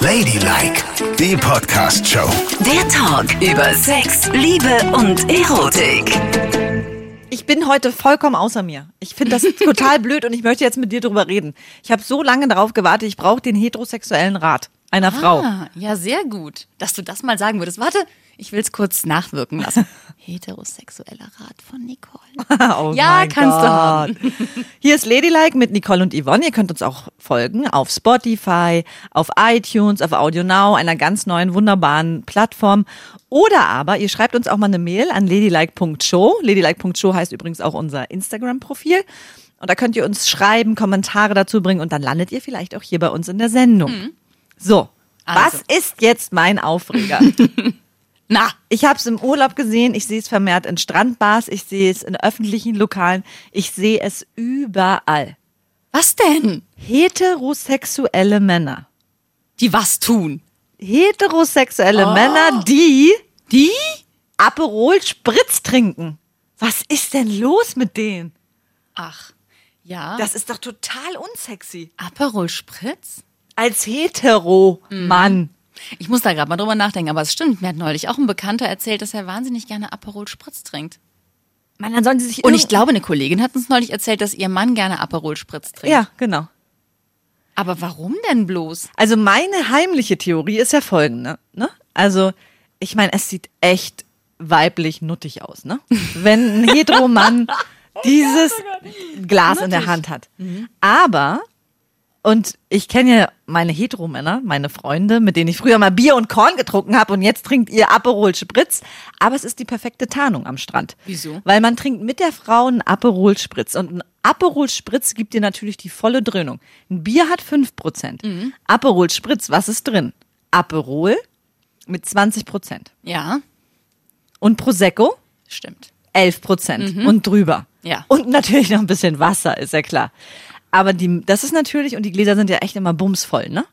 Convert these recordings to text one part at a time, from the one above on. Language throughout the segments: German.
Ladylike, die Podcast-Show. Der Talk über Sex, Liebe und Erotik. Ich bin heute vollkommen außer mir. Ich finde das total blöd und ich möchte jetzt mit dir drüber reden. Ich habe so lange darauf gewartet, ich brauche den heterosexuellen Rat einer Frau. Ah, ja, sehr gut, dass du das mal sagen würdest. Warte, ich will es kurz nachwirken lassen. Heterosexueller Rat von Nicole. Oh Ja, kannst du haben. Hier ist Ladylike mit Nicole und Yvonne. Ihr könnt uns auch folgen auf Spotify, auf iTunes, auf Audio Now, einer ganz neuen, wunderbaren Plattform. Oder aber ihr schreibt uns auch mal eine Mail an ladylike.show. Ladylike.show heißt übrigens auch unser Instagram-Profil. Und da könnt ihr uns schreiben, Kommentare dazu bringen und dann landet ihr vielleicht auch hier bei uns in der Sendung. So, Also. was ist jetzt mein Aufreger? Na, Ich habe es im Urlaub gesehen, ich sehe es vermehrt in Strandbars, ich sehe es in öffentlichen Lokalen, ich sehe es überall. was denn? Heterosexuelle Männer. Die was tun? Heterosexuelle Oh. Männer, die Die? Aperol Spritz trinken. Was ist denn los mit denen? Ach, ja. Das ist doch total unsexy. Aperol Spritz? Als Hetero-Mann. Ich muss da gerade mal drüber nachdenken, aber es stimmt. Mir hat neulich auch ein Bekannter erzählt, dass er wahnsinnig gerne Aperol Spritz trinkt. Man, dann sollen sie sich Und ich glaube, eine Kollegin hat uns neulich erzählt, dass ihr Mann gerne Aperol Spritz trinkt. Ja, genau. Aber warum denn bloß? Also meine heimliche Theorie ist ja folgende. Ne? Also ich meine, es sieht echt weiblich nuttig aus, ne? Wenn ein Heteromann dieses Glas in der Hand hat. Aber und ich kenne ja meine Heteromänner, meine Freunde, mit denen ich früher mal Bier und Korn getrunken habe und jetzt trinkt ihr Aperol Spritz. Aber es ist die perfekte Tarnung am Strand. Wieso? Weil man trinkt mit der Frau einen Aperol Spritz. Und ein Aperol Spritz gibt dir natürlich die volle Dröhnung. Ein Bier hat 5%. Mhm. Aperol Spritz, was ist drin? Aperol mit 20%. Ja, Und Prosecco stimmt. 11% und drüber. Mhm. Ja. Und natürlich noch ein bisschen Wasser, ist ja klar. Aber die, das ist natürlich, und die Gläser sind ja echt immer bumsvoll, ne?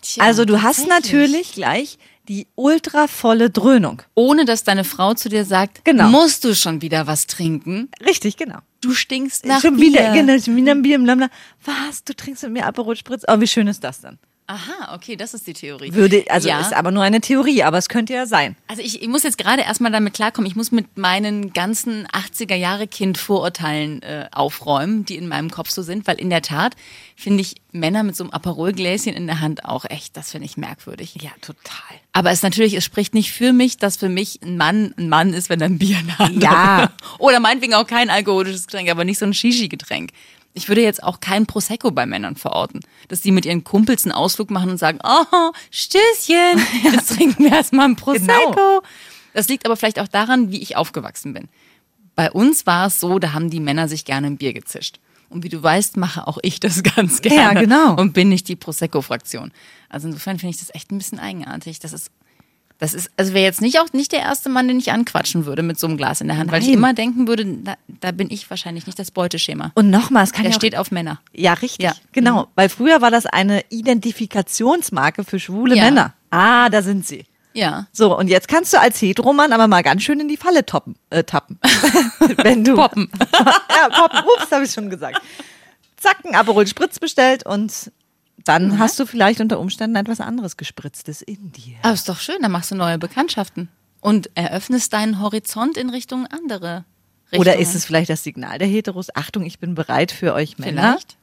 Tja, Also du hast natürlich gleich die ultra volle Dröhnung. Ohne dass deine Frau zu dir sagt, Genau. musst du schon wieder was trinken? Richtig, genau. Du stinkst nach schon Bier. wieder, genau, schon wieder ein Bier im Lammler. Was? Du trinkst mit mir Aperol Spritz? Oh, wie schön ist das dann? Aha, okay, das ist die Theorie. Würde, also ja. ist aber nur eine Theorie, aber es könnte ja sein. Also ich, ich muss jetzt gerade erstmal damit klarkommen, ich muss mit meinen ganzen 80er Jahre Kind Vorurteilen äh, aufräumen, die in meinem Kopf so sind, weil in der Tat finde ich Männer mit so einem Aperolgläschen in der Hand auch echt, das finde ich merkwürdig. Ja, total. Aber es natürlich, es spricht nicht für mich, dass für mich ein Mann ein Mann ist, wenn er ein Bier in der Hand Ja. hat. Oder meinetwegen auch kein alkoholisches Getränk, aber nicht so ein Shishi-Getränk. Ich würde jetzt auch kein Prosecco bei Männern verorten, dass die mit ihren Kumpels einen Ausflug machen und sagen, oh, Stößchen, jetzt trinken wir erstmal ein Prosecco. Genau. Das liegt aber vielleicht auch daran, wie ich aufgewachsen bin. Bei uns war es so, da haben die Männer sich gerne ein Bier gezischt. Und wie du weißt, mache auch ich das ganz gerne. genau. Und bin nicht die Prosecco-Fraktion. Also insofern finde ich das echt ein bisschen eigenartig. Das ist, das ist, also wäre jetzt nicht auch nicht der erste Mann, den ich anquatschen würde mit so einem Glas in der Hand, weil ich Nein. immer denken würde, da, da bin ich wahrscheinlich nicht das Beuteschema. Und nochmal, es kann Der ja auch, steht auf Männer. Ja, richtig. Ja. Genau. Weil früher war das eine Identifikationsmarke für schwule Ja. Männer. Ah, da sind sie. Ja. So, und jetzt kannst du als Heteromann aber mal ganz schön in die Falle toppen, äh, tappen. Wenn du. Poppen. ja, poppen. Ups, habe ich schon gesagt. Zack, ein Aperol Spritz bestellt und dann hast du vielleicht unter Umständen etwas anderes Gespritztes in dir. Aber ist doch schön, dann machst du neue Bekanntschaften und eröffnest deinen Horizont in Richtung andere. Richtungen. Oder ist es vielleicht das Signal der Heteros? Achtung, ich bin bereit für euch Männer. vielleicht?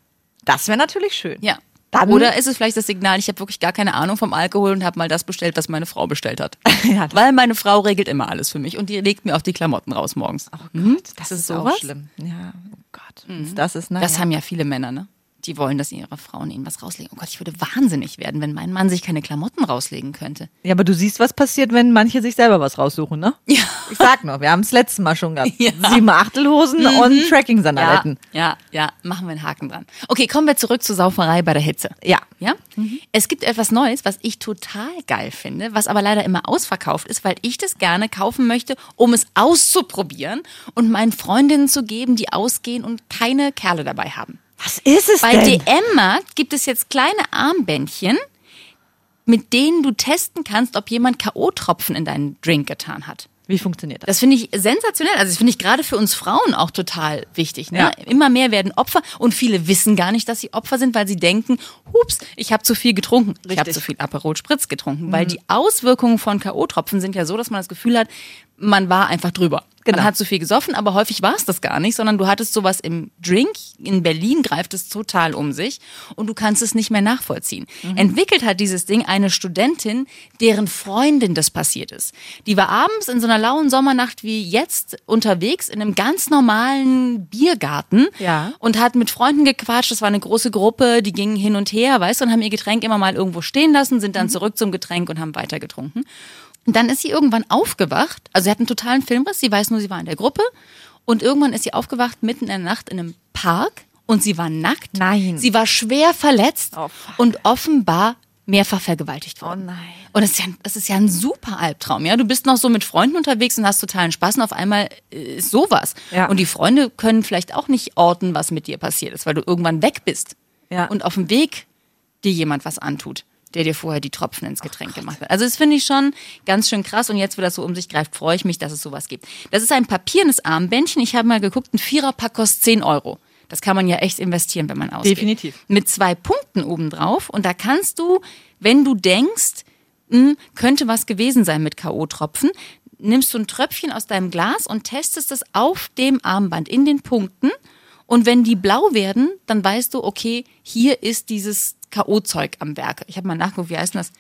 Das wäre natürlich schön. Ja. Dann- Oder ist es vielleicht das Signal, ich habe wirklich gar keine Ahnung vom Alkohol und habe mal das bestellt, was meine Frau bestellt hat. Ja, das- Weil meine Frau regelt immer alles für mich und die legt mir auch die Klamotten raus morgens. Mhm. Das, ist ist auch sowas? schlimm. Ja, oh Gott. Das ist naja. Das haben ja viele Männer, ne? Die wollen, dass ihre Frauen ihnen was rauslegen. Oh Gott, ich würde wahnsinnig werden, wenn mein Mann sich keine Klamotten rauslegen könnte. Ja, aber du siehst, was passiert, wenn manche sich selber was raussuchen, ne? Ja. Ich sag nur, wir haben es letztes Mal schon gehabt. Ja. Sieben Achtelhosen und Tracking-Sandaletten. Ja, ja, machen wir einen Haken dran. Okay, kommen wir zurück zur Sauferei bei der Hitze. Ja. Ja? Es gibt etwas Neues, was ich total geil finde, was aber leider immer ausverkauft ist, weil ich das gerne kaufen möchte, um es auszuprobieren und meinen Freundinnen zu geben, die ausgehen und keine Kerle dabei haben. Was ist es Bei denn? DM-Markt gibt es jetzt kleine Armbändchen, mit denen du testen kannst, ob jemand K.O.-Tropfen in deinen Drink getan hat. Wie funktioniert das? Das finde ich sensationell. Also das finde ich gerade für uns Frauen auch total wichtig. Ne? Ja. Immer mehr werden Opfer und viele wissen gar nicht, dass sie Opfer sind, weil sie denken, hups, ich habe zu viel getrunken. Ich habe Richtig. zu viel Aperol Spritz getrunken. Weil die Auswirkungen von K.O.-Tropfen sind ja so, dass man das Gefühl hat, man war einfach drüber. Genau. Man hat zu viel gesoffen, aber häufig war es das gar nicht, sondern du hattest sowas im Drink. In Berlin greift es total um sich und du kannst es nicht mehr nachvollziehen. Entwickelt hat dieses Ding eine Studentin, deren Freundin das passiert ist. Die war abends in so einer lauen Sommernacht wie jetzt unterwegs in einem ganz normalen Biergarten Ja. und hat mit Freunden gequatscht. Das war eine große Gruppe, die gingen hin und her, weißt du, und haben ihr Getränk immer mal irgendwo stehen lassen, sind dann zurück zum Getränk und haben weiter getrunken. Und dann ist sie irgendwann aufgewacht. Also sie hat einen totalen Filmriss. Sie weiß nur, sie war in der Gruppe. Und irgendwann ist sie aufgewacht mitten in der Nacht in einem Park und sie war nackt. Nein. Sie war schwer verletzt Oh, und offenbar mehrfach vergewaltigt worden. Oh nein. Und das ist, ja, das ist ja ein super Albtraum, ja. Du bist noch so mit Freunden unterwegs und hast totalen Spaß und auf einmal äh, ist sowas. Ja. Und die Freunde können vielleicht auch nicht orten, was mit dir passiert ist, weil du irgendwann weg bist. Ja. Und auf dem Weg dir jemand was antut, der dir vorher die Tropfen ins Getränk gemacht hat. Also das finde ich schon ganz schön krass. Und jetzt, wo das so um sich greift, freue ich mich, dass es sowas gibt. Das ist ein papiernes Armbändchen. Ich habe mal geguckt, ein Viererpack kostet 10 Euro. Das kann man ja echt investieren, wenn man ausgeht. Definitiv. Mit zwei Punkten obendrauf. Und da kannst du, wenn du denkst, hm, könnte was gewesen sein mit K.O.-Tropfen, nimmst du ein Tröpfchen aus deinem Glas und testest es auf dem Armband in den Punkten. Und wenn die blau werden, dann weißt du, okay, hier ist dieses K.O.-Zeug am Werk. Ich habe mal nachgeguckt, wie heißt denn das?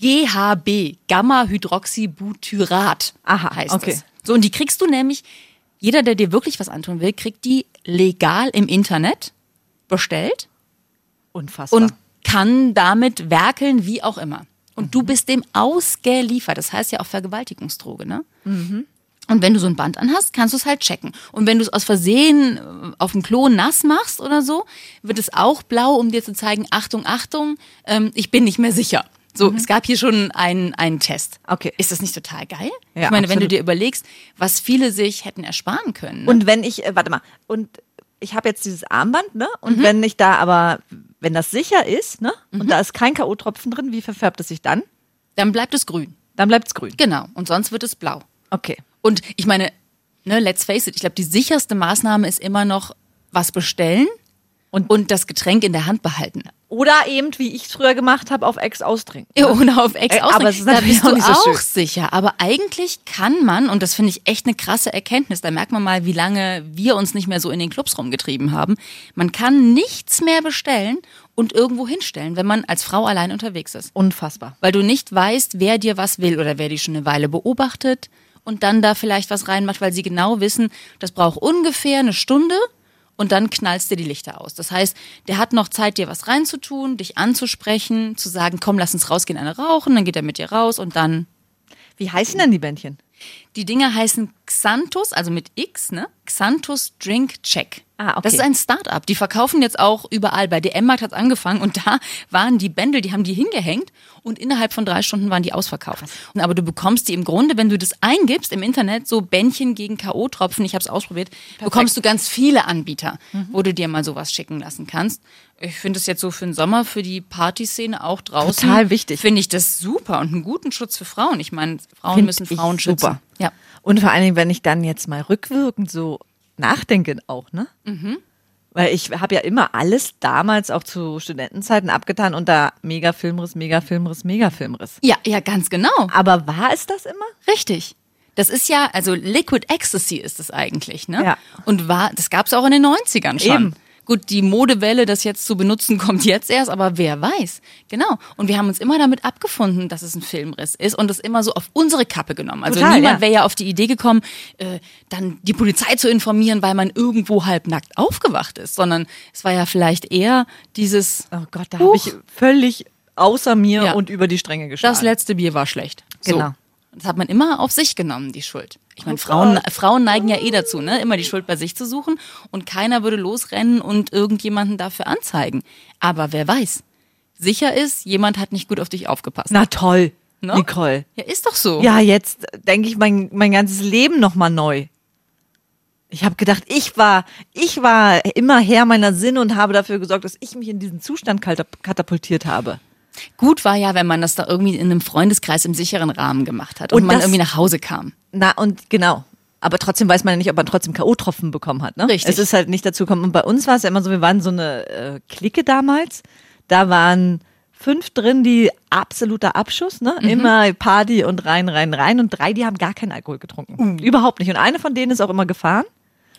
GHB, Gamma-Hydroxybutyrat Aha, heißt okay. es. So, und die kriegst du nämlich, jeder, der dir wirklich was antun will, kriegt die legal im Internet bestellt Unfassbar. und kann damit werkeln, wie auch immer. Und du bist dem ausgeliefert. Das heißt ja auch Vergewaltigungsdroge, ne? Und wenn du so ein Band anhast, kannst du es halt checken. Und wenn du es aus Versehen äh, auf dem Klo nass machst oder so, wird es auch blau, um dir zu zeigen, Achtung, Achtung, ähm, ich bin nicht mehr sicher. So, es gab hier schon einen, einen Test. Okay. Ist das nicht total geil? Ja, ich meine, wenn du absolut. dir überlegst, was viele sich hätten ersparen können. Ne? Und wenn ich, äh, warte mal, und ich habe jetzt dieses Armband, ne? Mhm. Und wenn ich da aber, wenn das sicher ist, ne? Und da ist kein K.O.-Tropfen drin, wie verfärbt es sich dann? dann bleibt es grün. Dann bleibt es grün. Genau. Und sonst wird es blau. Okay. Und ich meine, ne, let's face it, ich glaube, die sicherste Maßnahme ist immer noch was bestellen und, und das Getränk in der Hand behalten. Oder eben, wie ich es früher gemacht habe, auf Ex austrinken. Ja, Oder auf Ex Ey, aber ausdrücken. es ist da bist auch du so auch schön. sicher. Aber eigentlich kann man, und das finde ich echt eine krasse Erkenntnis, da merkt man mal, wie lange wir uns nicht mehr so in den Clubs rumgetrieben haben. Man kann nichts mehr bestellen und irgendwo hinstellen, wenn man als Frau allein unterwegs ist. Unfassbar. Weil du nicht weißt, wer dir was will oder wer dich schon eine Weile beobachtet und dann da vielleicht was reinmacht, weil sie genau wissen, das braucht ungefähr eine Stunde und dann knallst dir die Lichter aus. Das heißt, der hat noch Zeit, dir was reinzutun, dich anzusprechen, zu sagen, komm, lass uns rausgehen, eine rauchen, dann geht er mit dir raus und dann. Wie heißen denn die Bändchen? Die Dinger heißen Xanthus, also mit X, ne? Xanthus Drink Check. Ah, okay. Das ist ein Start-up. Die verkaufen jetzt auch überall. Bei DM-Markt hat angefangen und da waren die Bändel, die haben die hingehängt und innerhalb von drei Stunden waren die ausverkauft. Und Aber du bekommst die im Grunde, wenn du das eingibst im Internet, so Bändchen gegen K.O.-Tropfen, ich habe es ausprobiert, bekommst du ganz viele Anbieter, Mhm. wo du dir mal sowas schicken lassen kannst. Ich finde es jetzt so für den Sommer, für die Partyszene auch draußen. Total wichtig. Finde ich das super und einen guten Schutz für Frauen. Ich meine, Frauen Find müssen Frauen schützen. super. Ja. Und vor allen Dingen, wenn ich dann jetzt mal rückwirkend so nachdenke auch, ne? Mhm. Weil ich habe ja immer alles damals auch zu Studentenzeiten abgetan unter mega Filmriss, mega Filmriss, mega Filmriss. Ja, ja, ganz genau. Aber war es das immer? Richtig. Das ist ja, also Liquid Ecstasy ist es eigentlich, ne? Ja. Und war, das gab es auch in den 90ern schon. Eben. Gut, die Modewelle, das jetzt zu benutzen, kommt jetzt erst, aber wer weiß. Genau. Und wir haben uns immer damit abgefunden, dass es ein Filmriss ist und es immer so auf unsere Kappe genommen. Also Total, niemand ja. wäre ja auf die Idee gekommen, äh, dann die Polizei zu informieren, weil man irgendwo halbnackt aufgewacht ist, sondern es war ja vielleicht eher dieses, Oh Gott, da habe ich völlig außer mir Ja. und über die Stränge geschlagen. das letzte Bier war schlecht. So. Das hat man immer auf sich genommen, die Schuld. Ich meine, Oh Frauen, Frauen neigen ja eh dazu, ne? immer die Schuld bei sich zu suchen und keiner würde losrennen und irgendjemanden dafür anzeigen. Aber wer weiß. Sicher ist, jemand hat nicht gut auf dich aufgepasst. Na toll, Ne? Nicole. Ja, ist doch so. Ja, jetzt denke ich mein, mein ganzes Leben nochmal neu. Ich habe gedacht, ich war, ich war immer Herr meiner Sinne und habe dafür gesorgt, dass ich mich in diesen Zustand katap- katapultiert habe. Gut war ja, wenn man das da irgendwie in einem Freundeskreis im sicheren Rahmen gemacht hat und, Und man das- irgendwie nach Hause kam. Na, und genau. Aber trotzdem weiß man ja nicht, ob man trotzdem K.O.-Tropfen bekommen hat. Ne? Richtig. Es ist halt nicht dazu gekommen. Und bei uns war es ja immer so, wir waren so eine äh, Clique damals. Da waren fünf drin, die absoluter Abschuss, ne? Mhm. Immer Party und rein, rein, rein. Und drei, die haben gar keinen Alkohol getrunken. Überhaupt nicht. Und eine von denen ist auch immer gefahren.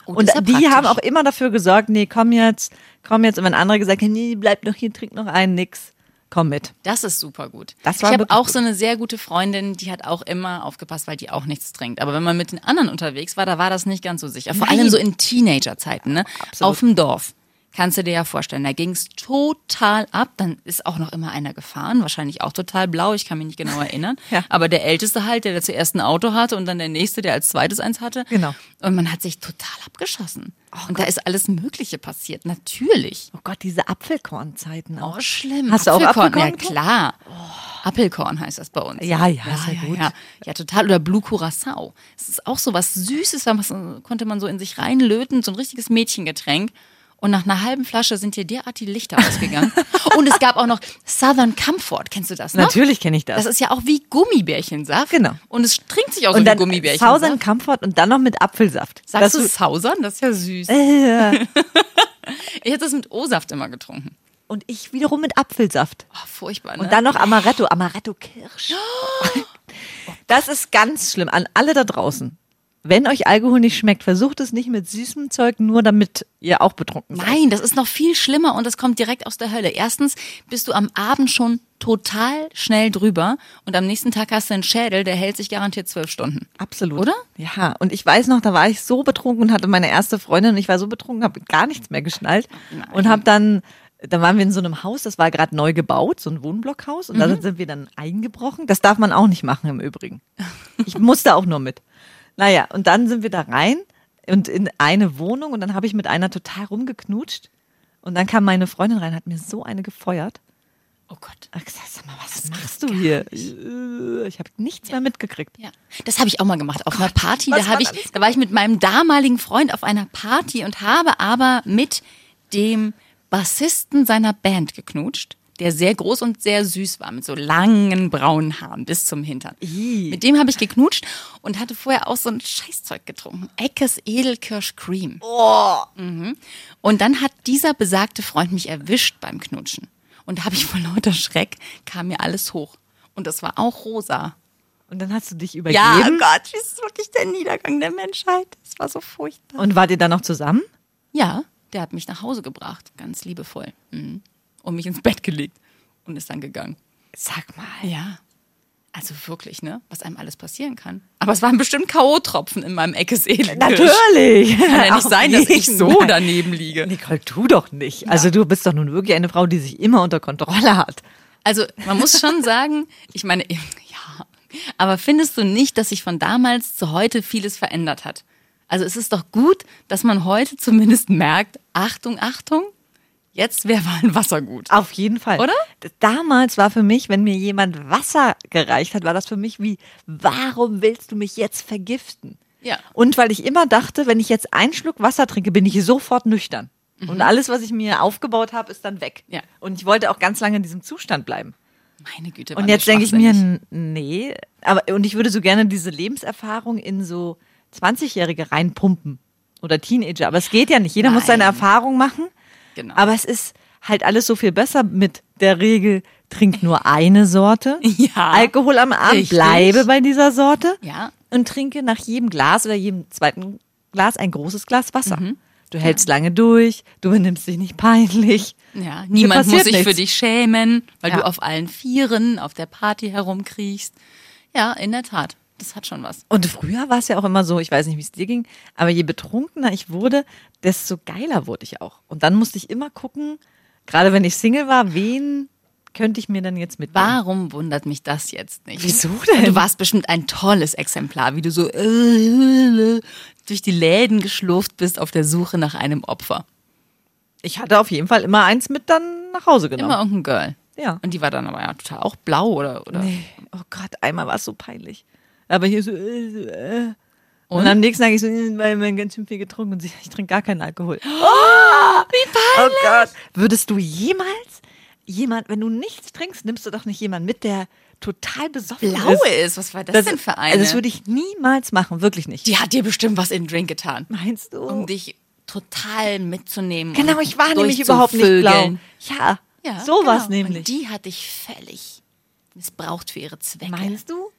Oh, und ja die praktisch. haben auch immer dafür gesorgt, nee, komm jetzt, komm jetzt. Und wenn andere gesagt haben, nee, bleib noch hier, trink noch einen, nix, komm mit. Das ist super gut. Das war ich habe auch gut. so eine sehr gute Freundin, die hat auch immer aufgepasst, weil die auch nichts trinkt. Aber wenn man mit den anderen unterwegs war, da war das nicht ganz so sicher. Vor Nein. allem so in Teenagerzeiten, ne? Absolut. Auf dem Dorf. Kannst du dir ja vorstellen, da ging's total ab. Dann ist auch noch immer einer gefahren, wahrscheinlich auch total blau, ich kann mich nicht genau erinnern. Ja. Aber der Älteste halt, der, der zuerst ein Auto hatte und dann der Nächste, der als zweites eins hatte. Genau. Und man hat sich total abgeschossen. und da ist alles Mögliche passiert, natürlich. Oh Gott, diese Apfelkornzeiten auch. Oh, schlimm. Hast du auch Apfelkorn? Apfelkorn Ja, klar. Appelkorn heißt das bei uns. Ja, ja, ist ja ja, gut. Ja. ja, total. Oder Blue Curacao. Es ist auch so was Süßes, was konnte man so in sich reinlöten, so ein richtiges Mädchengetränk. Und nach einer halben Flasche sind dir derart die Lichter ausgegangen. Und es gab auch noch Southern Comfort. Kennst du das noch? Natürlich kenne ich das. Das ist ja auch wie Gummibärchensaft. Genau. Und es trinkt sich auch so und wie dann Gummibärchensaft. Southern Comfort und dann noch mit Apfelsaft. Sagst Dass du Sausern? Das ist ja süß. Äh, Ich hätte das mit O-Saft immer getrunken. und ich wiederum mit Apfelsaft. Oh, furchtbar, ne? Und dann noch Amaretto, Amaretto Kirsch. Das ist ganz schlimm. An alle da draußen. Wenn euch Alkohol nicht schmeckt, versucht es nicht mit süßem Zeug, nur damit ihr auch betrunken seid. Nein, das ist noch viel schlimmer und das kommt direkt aus der Hölle. Erstens bist du am Abend schon total schnell drüber und am nächsten Tag hast du einen Schädel, der hält sich garantiert zwölf Stunden. Absolut. Oder? Ja, und ich weiß noch, da war ich so betrunken und hatte meine erste Freundin und ich war so betrunken, habe gar nichts mehr geschnallt und habe dann, da waren wir in so einem Haus, das war gerade neu gebaut, so ein Wohnblockhaus und da sind wir dann eingebrochen. Das darf man auch nicht machen im Übrigen. Ich musste auch nur mit. Naja, und dann sind wir da rein und in eine Wohnung und dann habe ich mit einer total rumgeknutscht und dann kam meine Freundin rein, hat mir so eine gefeuert. Oh Gott. Ich sag mal, was machst du hier? Ich habe nichts mehr mitgekriegt. Ja, das habe ich auch mal gemacht auf einer Party. Da ich, da war ich mit meinem damaligen Freund auf einer Party und habe aber mit dem Bassisten seiner Band geknutscht, der sehr groß und sehr süß war, mit so langen braunen Haaren bis zum Hintern. Ih. Mit dem habe ich geknutscht und hatte vorher auch so ein Scheißzeug getrunken. Eckes Edelkirsch Cream. Oh. Mhm. Und dann hat dieser besagte Freund mich erwischt beim Knutschen. Und da habe ich vor lauter Schreck, kam mir alles hoch. Und das war auch rosa. Und dann hast du dich übergeben. Ja, oh Gott, das ist wirklich der Niedergang der Menschheit. Das war so furchtbar. Und wart ihr dann noch zusammen? Ja, der hat mich nach Hause gebracht, ganz liebevoll. Mhm. Und mich ins Bett gelegt und ist dann gegangen. Sag mal. Ja. Also wirklich, ne? Was einem alles passieren kann. Aber es waren bestimmt K.O.-Tropfen in meinem Eckes Edelkirsch. Natürlich. Kann ja nicht sein, dass ich so Fall. daneben liege. Nicole, tu doch nicht. Also du bist doch nun wirklich eine Frau, die sich immer unter Kontrolle hat. Also man muss schon sagen, ich meine, ja, aber findest du nicht, dass sich von damals zu heute vieles verändert hat? Also es ist doch gut, dass man heute zumindest merkt, Achtung, Achtung, jetzt wäre mal ein Wassergut. Auf jeden Fall. Oder? Damals war für mich, wenn mir jemand Wasser gereicht hat, war das für mich wie, warum willst du mich jetzt vergiften? Ja. Und weil ich immer dachte, wenn ich jetzt einen Schluck Wasser trinke, bin ich sofort nüchtern. Und alles, was ich mir aufgebaut habe, ist dann weg. Mhm. Ja. Und ich wollte auch ganz lange in diesem Zustand bleiben. Meine Güte. Und jetzt denke ich mir, nee, aber und ich würde so gerne diese Lebenserfahrung in so 20-Jährige reinpumpen oder Teenager, aber es geht ja nicht. Jeder muss seine Nein. Erfahrung machen. Genau. Aber es ist halt alles so viel besser mit der Regel, trink nur eine Sorte. Ja. Alkohol am Abend, Richtig. bleibe bei dieser Sorte. Ja. Und trinke nach jedem Glas oder jedem zweiten Glas ein großes Glas Wasser. Mhm. Du hältst lange durch, du benimmst dich nicht peinlich. Ja, niemand muss sich für nichts. dich schämen, weil Ja. du auf allen Vieren auf der Party herumkriechst. Ja, in der Tat. Das hat schon was. Und früher war es ja auch immer so, ich weiß nicht, wie es dir ging, aber je betrunkener ich wurde, desto geiler wurde ich auch. Und dann musste ich immer gucken, gerade wenn ich Single war, wen könnte ich mir dann jetzt mitnehmen? Warum wundert mich das jetzt nicht? Wieso denn? Du warst bestimmt ein tolles Exemplar, wie du so äh, durch die Läden geschlurft bist auf der Suche nach einem Opfer. Ich hatte auf jeden Fall immer eins mit dann nach Hause genommen. Immer irgendein Girl. Ja. Und die war dann aber ja total auch blau oder oder. Nee. Oh Gott, einmal war es so peinlich. Aber hier so, äh, äh. Und? Und? am nächsten Tag ich so, äh, weil man ganz schön viel getrunken und ich trinke gar keinen Alkohol. Oh, wie peinlich! Oh Gott. Würdest du jemals jemand, wenn du nichts trinkst, nimmst du doch nicht jemanden mit, der total besoffen Blaue ist. ist, was war das, denn für eine? Also das würde ich niemals machen, wirklich nicht. die hat dir bestimmt was in den Drink getan, Meinst du? um dich total mitzunehmen. genau, ich war nämlich überhaupt nicht blau. Ja, Ja, sowas genau. nämlich. Und die hat dich völlig missbraucht für ihre Zwecke. Meinst du?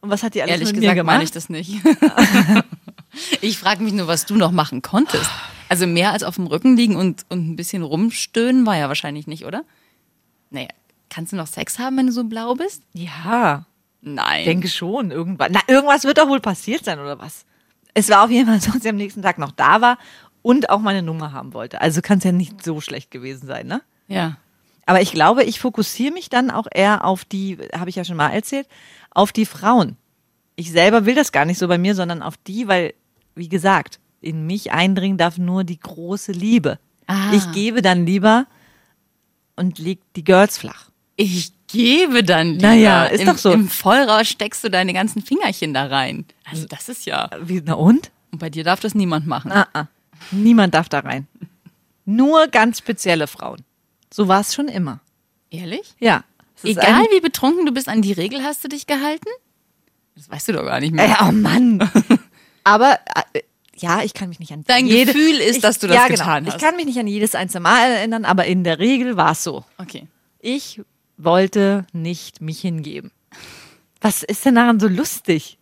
Und was hat die alles Ehrlich mit gesagt mir meine gemacht? ich das nicht. ich frage mich nur, was du noch machen konntest. Also mehr als auf dem Rücken liegen und, und ein bisschen rumstöhnen war ja wahrscheinlich nicht, oder? Naja, kannst du noch Sex haben, wenn du so blau bist? Ja, Nein. denke schon. Irgendwann. Na, irgendwas wird doch wohl passiert sein, oder was? Es war auf jeden Fall so, dass sie am nächsten Tag noch da war und auch meine Nummer haben wollte. Also kann es ja nicht so schlecht gewesen sein, ne? ja. Aber ich glaube, ich fokussiere mich dann auch eher auf die, habe ich ja schon mal erzählt, auf die Frauen. Ich selber will das gar nicht so bei mir, sondern auf die, weil, wie gesagt, in mich eindringen darf nur die große Liebe. Ah. Ich gebe dann lieber und leg die Girls flach. Ich gebe dann lieber. Naja, ist Im, doch so. Im Vollrausch steckst du deine ganzen Fingerchen da rein. Also das ist ja. Wie, na und? Und bei dir darf das niemand machen. Ah, ah. Niemand darf da rein. Nur ganz spezielle Frauen. So war es schon immer. Ehrlich? Ja. Egal wie betrunken du bist, an die Regel hast du dich gehalten? Das weißt du doch gar nicht mehr. Äh, oh Mann. Aber äh, ja, ich kann mich nicht an Dein jede, Gefühl ist, ich, dass du das ja, getan genau. hast. Ich kann mich nicht an jedes einzelne Mal erinnern, aber in der Regel war es so. Okay. Ich wollte nicht mich hingeben. Was ist denn daran so lustig?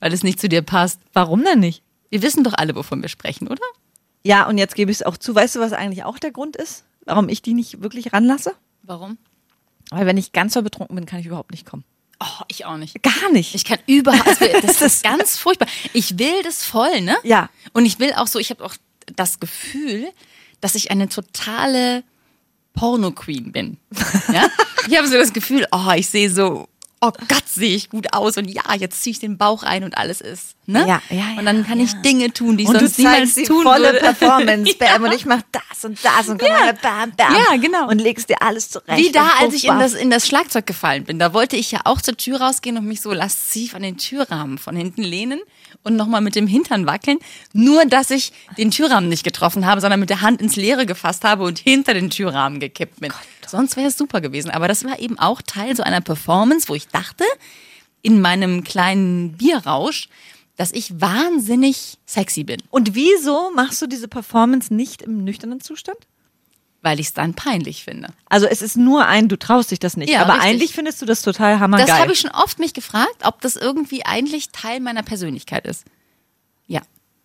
Weil es nicht zu dir passt. Warum denn nicht? Wir wissen doch alle, wovon wir sprechen, oder? Ja, und jetzt gebe ich es auch zu. Weißt du, was eigentlich auch der Grund ist, warum ich die nicht wirklich ranlasse? Warum? Weil wenn ich ganz so betrunken bin, kann ich überhaupt nicht kommen. Oh, ich auch nicht. Gar nicht. Ich kann überhaupt, also das ist ganz furchtbar. Ich will das voll, ne? Ja. Und ich will auch so, ich habe auch das Gefühl, dass ich eine totale Porno-Queen bin. Ja? Ich habe so das Gefühl, oh, ich sehe so, oh Gott, sehe ich gut aus und ja, jetzt ziehe ich den Bauch ein und alles ist. Ne? Ja, ja, ja, und dann kann ich ja. Dinge tun, die ich und du sonst niemals zeigst die tun volle würde. Performance, Bam, und ich mach das und das und komm Ja. mal, bam, bam. Ja, genau. Und legst dir alles zurecht. Wie da, als ich in das, in das Schlagzeug gefallen bin. Da wollte ich ja auch zur Tür rausgehen und mich so lasziv an den Türrahmen von hinten lehnen und nochmal mit dem Hintern wackeln. Nur, dass ich den Türrahmen nicht getroffen habe, sondern mit der Hand ins Leere gefasst habe und hinter den Türrahmen gekippt bin. Sonst wäre es super gewesen. Aber das war eben auch Teil so einer Performance, wo ich dachte, in meinem kleinen Bierrausch, dass ich wahnsinnig sexy bin, Und wieso machst du diese Performance nicht im nüchternen Zustand? Weil ich es dann peinlich finde. Also es ist nur ein, du traust dich das nicht. Ja, aber richtig. eigentlich findest du das total hammergeil. Das habe ich schon oft mich gefragt, ob das irgendwie eigentlich Teil meiner Persönlichkeit ist. Ja.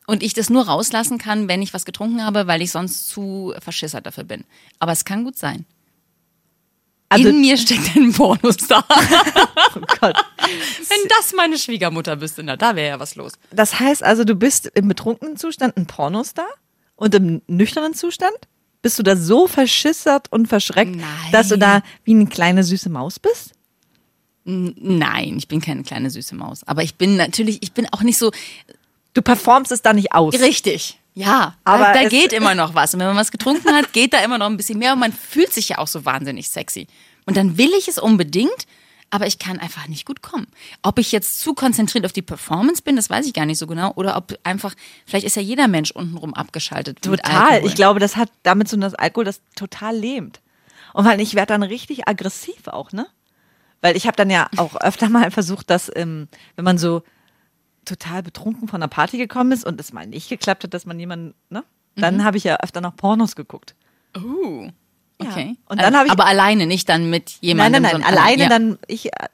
Und ich das nur rauslassen kann, wenn ich was getrunken habe, weil ich sonst zu verschissert dafür bin. Aber es kann gut sein. also, In mir steckt ein Pornostar. oh Gott. wenn das meine Schwiegermutter wüsste, na, da wäre ja was los. Das heißt also, du bist im betrunkenen Zustand ein Pornostar und im nüchternen Zustand bist du da so verschissert und verschreckt, Nein. dass du da wie eine kleine süße Maus bist? Nein, ich bin keine kleine süße Maus. Aber ich bin natürlich, ich bin auch nicht so Du performst es da nicht aus. richtig. Ja, Aber da, da geht immer noch was. Und wenn man was getrunken hat, geht da immer noch ein bisschen mehr und man fühlt sich ja auch so wahnsinnig sexy. Und dann will ich es unbedingt, aber ich kann einfach nicht gut kommen. Ob ich jetzt zu konzentriert auf die Performance bin, das weiß ich gar nicht so genau. Oder ob einfach, vielleicht ist ja jeder Mensch untenrum abgeschaltet. Total. Ich glaube, das hat damit so, dass Alkohol das total lähmt. Und weil ich werde dann richtig aggressiv auch, ne? Weil ich habe dann ja auch öfter mal versucht, dass, ähm, wenn man so total betrunken von einer Party gekommen ist und es mal nicht geklappt hat, dass man jemanden, ne? Dann Mhm. habe ich ja öfter noch Pornos geguckt. Uh, okay. Und dann habe ich- aber alleine, nicht dann mit Nein, jemandem. nein, nein, sondern- alleine ja. dann, ich, äh,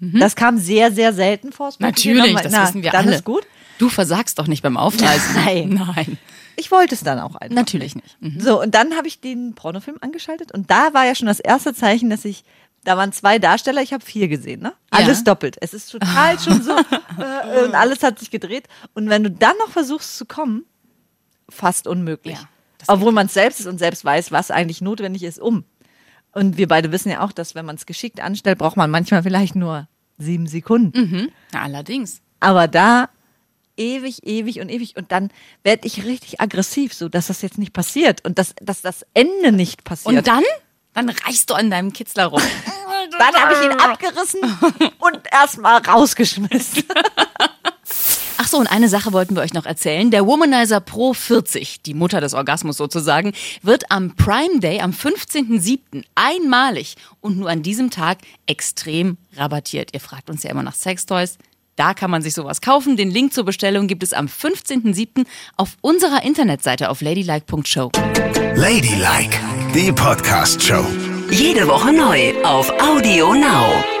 das kam sehr, sehr selten vor. Natürlich, das na, wissen wir dann alle. ist gut. Du versagst doch nicht beim Aufreißen. Nein. Nein. Ich wollte es dann auch einfach. Natürlich nicht. Mhm. So, und dann habe ich den Pornofilm angeschaltet und da war ja schon das erste Zeichen, dass ich, da waren zwei Darsteller, ich habe vier gesehen, ne? Ja. Alles doppelt. Es ist total schon so äh, und alles hat sich gedreht. Und wenn du dann noch versuchst zu kommen, fast unmöglich. Ja, das Obwohl man es selbst ist und selbst weiß, was eigentlich notwendig ist, um. Und wir beide wissen ja auch, dass wenn man es geschickt anstellt, braucht man manchmal vielleicht nur sieben Sekunden. Mhm. Allerdings. Aber da ewig, ewig und ewig. Und dann werde ich richtig aggressiv, so dass das jetzt nicht passiert und dass, dass das Ende nicht passiert. Und dann? Dann reißt du an deinem Kitzler rum. dann habe ich ihn abgerissen und erstmal rausgeschmissen. Ach so, und eine Sache wollten wir euch noch erzählen. Der Womanizer Pro 40, die Mutter des Orgasmus sozusagen, wird am Prime Day am 15.07. einmalig und nur an diesem Tag extrem rabattiert. Ihr fragt uns ja immer nach Sextoys. Da kann man sich sowas kaufen. Den Link zur Bestellung gibt es am 15.07. auf unserer Internetseite auf ladylike.show. Ladylike, die Podcast-Show. Jede Woche neu auf Audio Now.